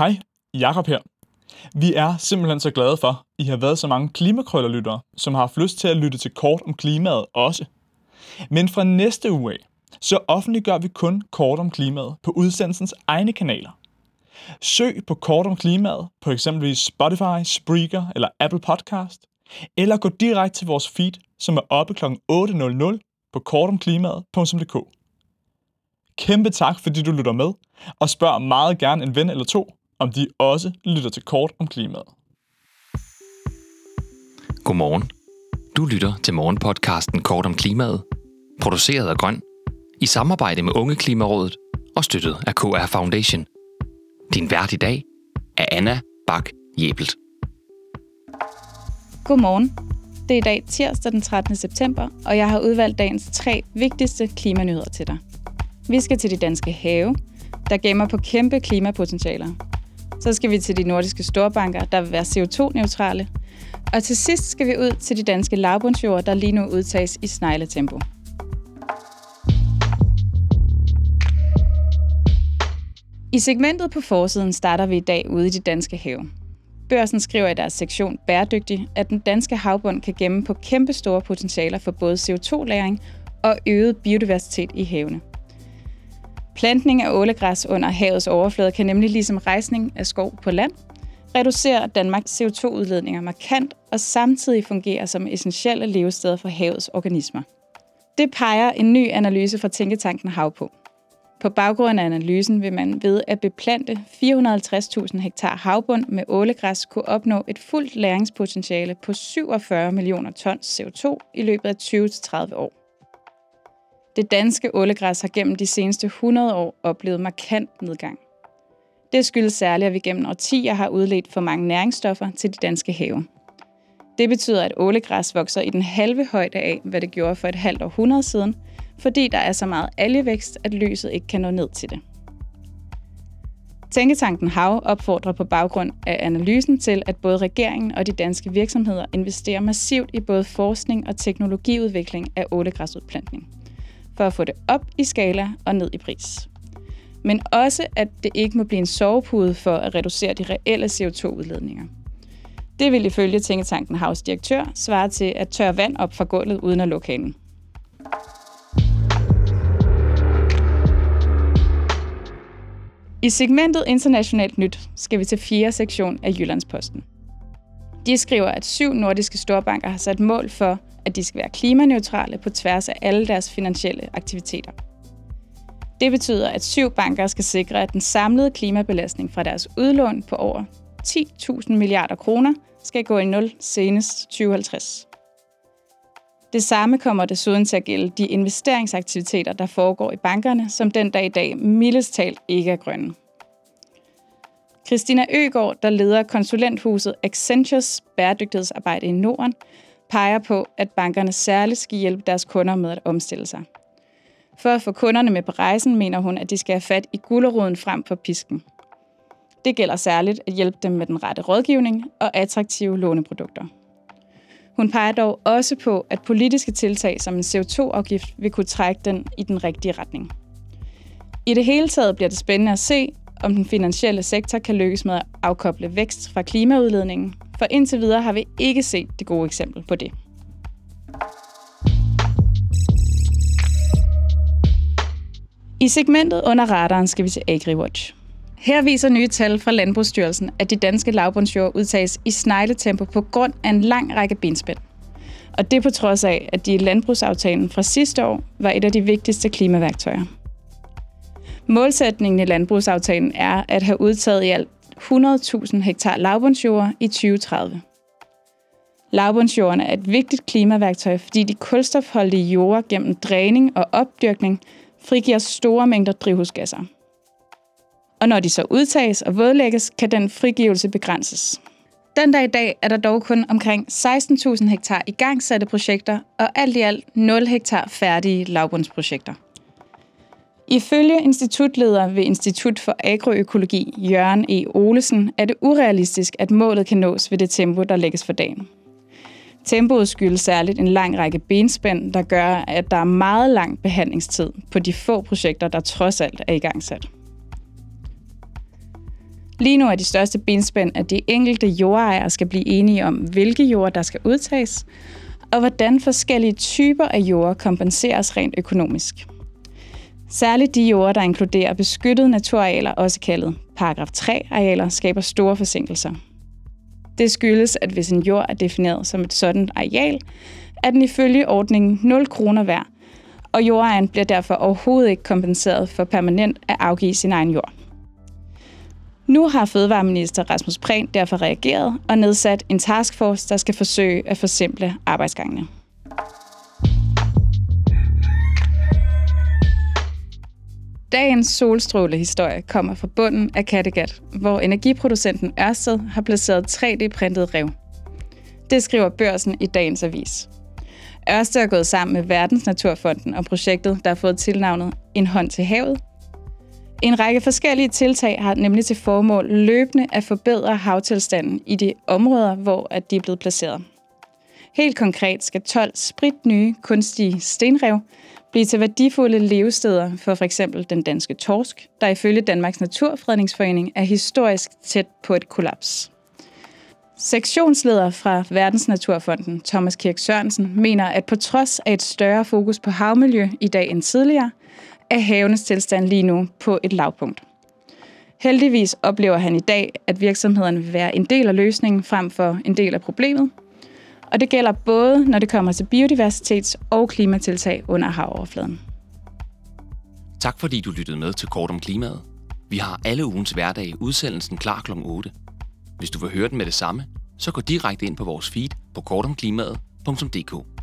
Hej, Jakob her. Vi er simpelthen så glade for, at I har været så mange klimakrøllerlyttere, som har haft lyst til at lytte til kort om klimaet også. Men fra næste uge af, så offentliggør vi kun kort om klimaet på udsendelsens egne kanaler. Søg på kort om klimaet på eksempelvis Spotify, Spreaker eller Apple Podcast, eller gå direkte til vores feed, som er oppe kl. 8.00 på kortomklimaet.dk. Kæmpe tak, fordi du lytter med, og spørg meget gerne en ven eller to, om de også lytter til kort om klimaet. Godmorgen. Du lytter til morgenpodcasten Kort om klimaet, produceret af Grøn, i samarbejde med Unge Klimarådet og støttet af KR Foundation. Din vært i dag er Anna Bak Jebelt. Godmorgen. Det er i dag tirsdag den 13. september, og jeg har udvalgt dagens tre vigtigste klimanyheder til dig. Vi skal til de danske have, der gemmer på kæmpe klimapotentialer. Så skal vi til de nordiske storbanker, der vil være CO2-neutrale. Og til sidst skal vi ud til de danske lavbundsjord, der lige nu udtages i snegletempo. I segmentet på forsiden starter vi i dag ude i de danske have. Børsen skriver i deres sektion Bæredygtig, at den danske havbund kan gemme på kæmpe store potentialer for både CO2-læring og øget biodiversitet i havene. Plantning af ålegræs under havets overflade kan nemlig ligesom rejsning af skov på land reducere Danmarks CO2-udledninger markant og samtidig fungere som essentielle levesteder for havets organismer. Det peger en ny analyse fra Tænketanken Hav på. På baggrund af analysen vil man ved at beplante 450.000 hektar havbund med ålegræs kunne opnå et fuldt læringspotentiale på 47 millioner tons CO2 i løbet af 20-30 år. Det danske ålegræs har gennem de seneste 100 år oplevet markant nedgang. Det skyldes særligt, at vi gennem årtier har udledt for mange næringsstoffer til de danske have. Det betyder, at ålegræs vokser i den halve højde af, hvad det gjorde for et halvt århundrede siden, fordi der er så meget algevækst, at lyset ikke kan nå ned til det. Tænketanken Hav opfordrer på baggrund af analysen til, at både regeringen og de danske virksomheder investerer massivt i både forskning og teknologiudvikling af ålegræsudplantning for at få det op i skala og ned i pris. Men også, at det ikke må blive en sovepude for at reducere de reelle CO2-udledninger. Det vil ifølge Tænketanken Havs direktør svare til at tørre vand op fra gulvet uden at lukke hanen. I segmentet Internationalt Nyt skal vi til fjerde sektion af Jyllandsposten. De skriver, at syv nordiske storbanker har sat mål for, at de skal være klimaneutrale på tværs af alle deres finansielle aktiviteter. Det betyder, at syv banker skal sikre, at den samlede klimabelastning fra deres udlån på over 10.000 milliarder kroner skal gå i nul senest 2050. Det samme kommer desuden til at gælde de investeringsaktiviteter, der foregår i bankerne, som den dag i dag mildest talt ikke er grønne. Christina Øgård, der leder konsulenthuset Accentures bæredygtighedsarbejde i Norden, peger på, at bankerne særligt skal hjælpe deres kunder med at omstille sig. For at få kunderne med på rejsen, mener hun, at de skal have fat i gulderoden frem for pisken. Det gælder særligt at hjælpe dem med den rette rådgivning og attraktive låneprodukter. Hun peger dog også på, at politiske tiltag som en CO2-afgift vil kunne trække den i den rigtige retning. I det hele taget bliver det spændende at se, om den finansielle sektor kan lykkes med at afkoble vækst fra klimaudledningen, for indtil videre har vi ikke set det gode eksempel på det. I segmentet under radaren skal vi til AgriWatch. Her viser nye tal fra Landbrugsstyrelsen, at de danske lavbundsjord udtages i snegletempo på grund af en lang række benspænd. Og det på trods af, at de i landbrugsaftalen fra sidste år var et af de vigtigste klimaværktøjer. Målsætningen i landbrugsaftalen er at have udtaget i alt 100.000 hektar lavbundsjord i 2030. Lavbundsjorden er et vigtigt klimaværktøj, fordi de kulstofholdige jorder gennem dræning og opdyrkning frigiver store mængder drivhusgasser. Og når de så udtages og vådlægges, kan den frigivelse begrænses. Den dag i dag er der dog kun omkring 16.000 hektar igangsatte projekter og alt i alt 0 hektar færdige lavbundsprojekter. Ifølge institutleder ved Institut for Agroøkologi, Jørgen E. Olesen, er det urealistisk, at målet kan nås ved det tempo, der lægges for dagen. Tempoet skyldes særligt en lang række benspænd, der gør, at der er meget lang behandlingstid på de få projekter, der trods alt er igangsat. Lige nu er de største benspænd, at de enkelte jordejere skal blive enige om, hvilke jord der skal udtages, og hvordan forskellige typer af jord kompenseres rent økonomisk. Særligt de jorder, der inkluderer beskyttede naturarealer, også kaldet paragraf 3-arealer, skaber store forsinkelser. Det skyldes, at hvis en jord er defineret som et sådan areal, er den ifølge ordningen 0 kroner værd, og jordejeren bliver derfor overhovedet ikke kompenseret for permanent at afgive sin egen jord. Nu har Fødevareminister Rasmus Prehn derfor reageret og nedsat en taskforce, der skal forsøge at forsimple arbejdsgangene. Dagens solstrålehistorie kommer fra bunden af Kattegat, hvor energiproducenten Ørsted har placeret 3D-printet rev. Det skriver børsen i dagens avis. Ørsted er gået sammen med Verdensnaturfonden om projektet, der har fået tilnavnet En hånd til havet. En række forskellige tiltag har nemlig til formål løbende at forbedre havtilstanden i de områder, hvor at de er blevet placeret. Helt konkret skal 12 sprit nye kunstige stenrev blive til værdifulde levesteder for f.eks. den danske torsk, der ifølge Danmarks Naturfredningsforening er historisk tæt på et kollaps. Sektionsleder fra Verdensnaturfonden, Thomas Kirk Sørensen, mener, at på trods af et større fokus på havmiljø i dag end tidligere, er havenes tilstand lige nu på et lavpunkt. Heldigvis oplever han i dag, at virksomhederne vil være en del af løsningen frem for en del af problemet. Og det gælder både, når det kommer til biodiversitets- og klimatiltag under havoverfladen. Tak fordi du lyttede med til Kort om Klimaet. Vi har alle ugens hverdag udsendelsen klar kl. 8. Hvis du vil høre den med det samme, så gå direkte ind på vores feed på kortomklimaet.dk.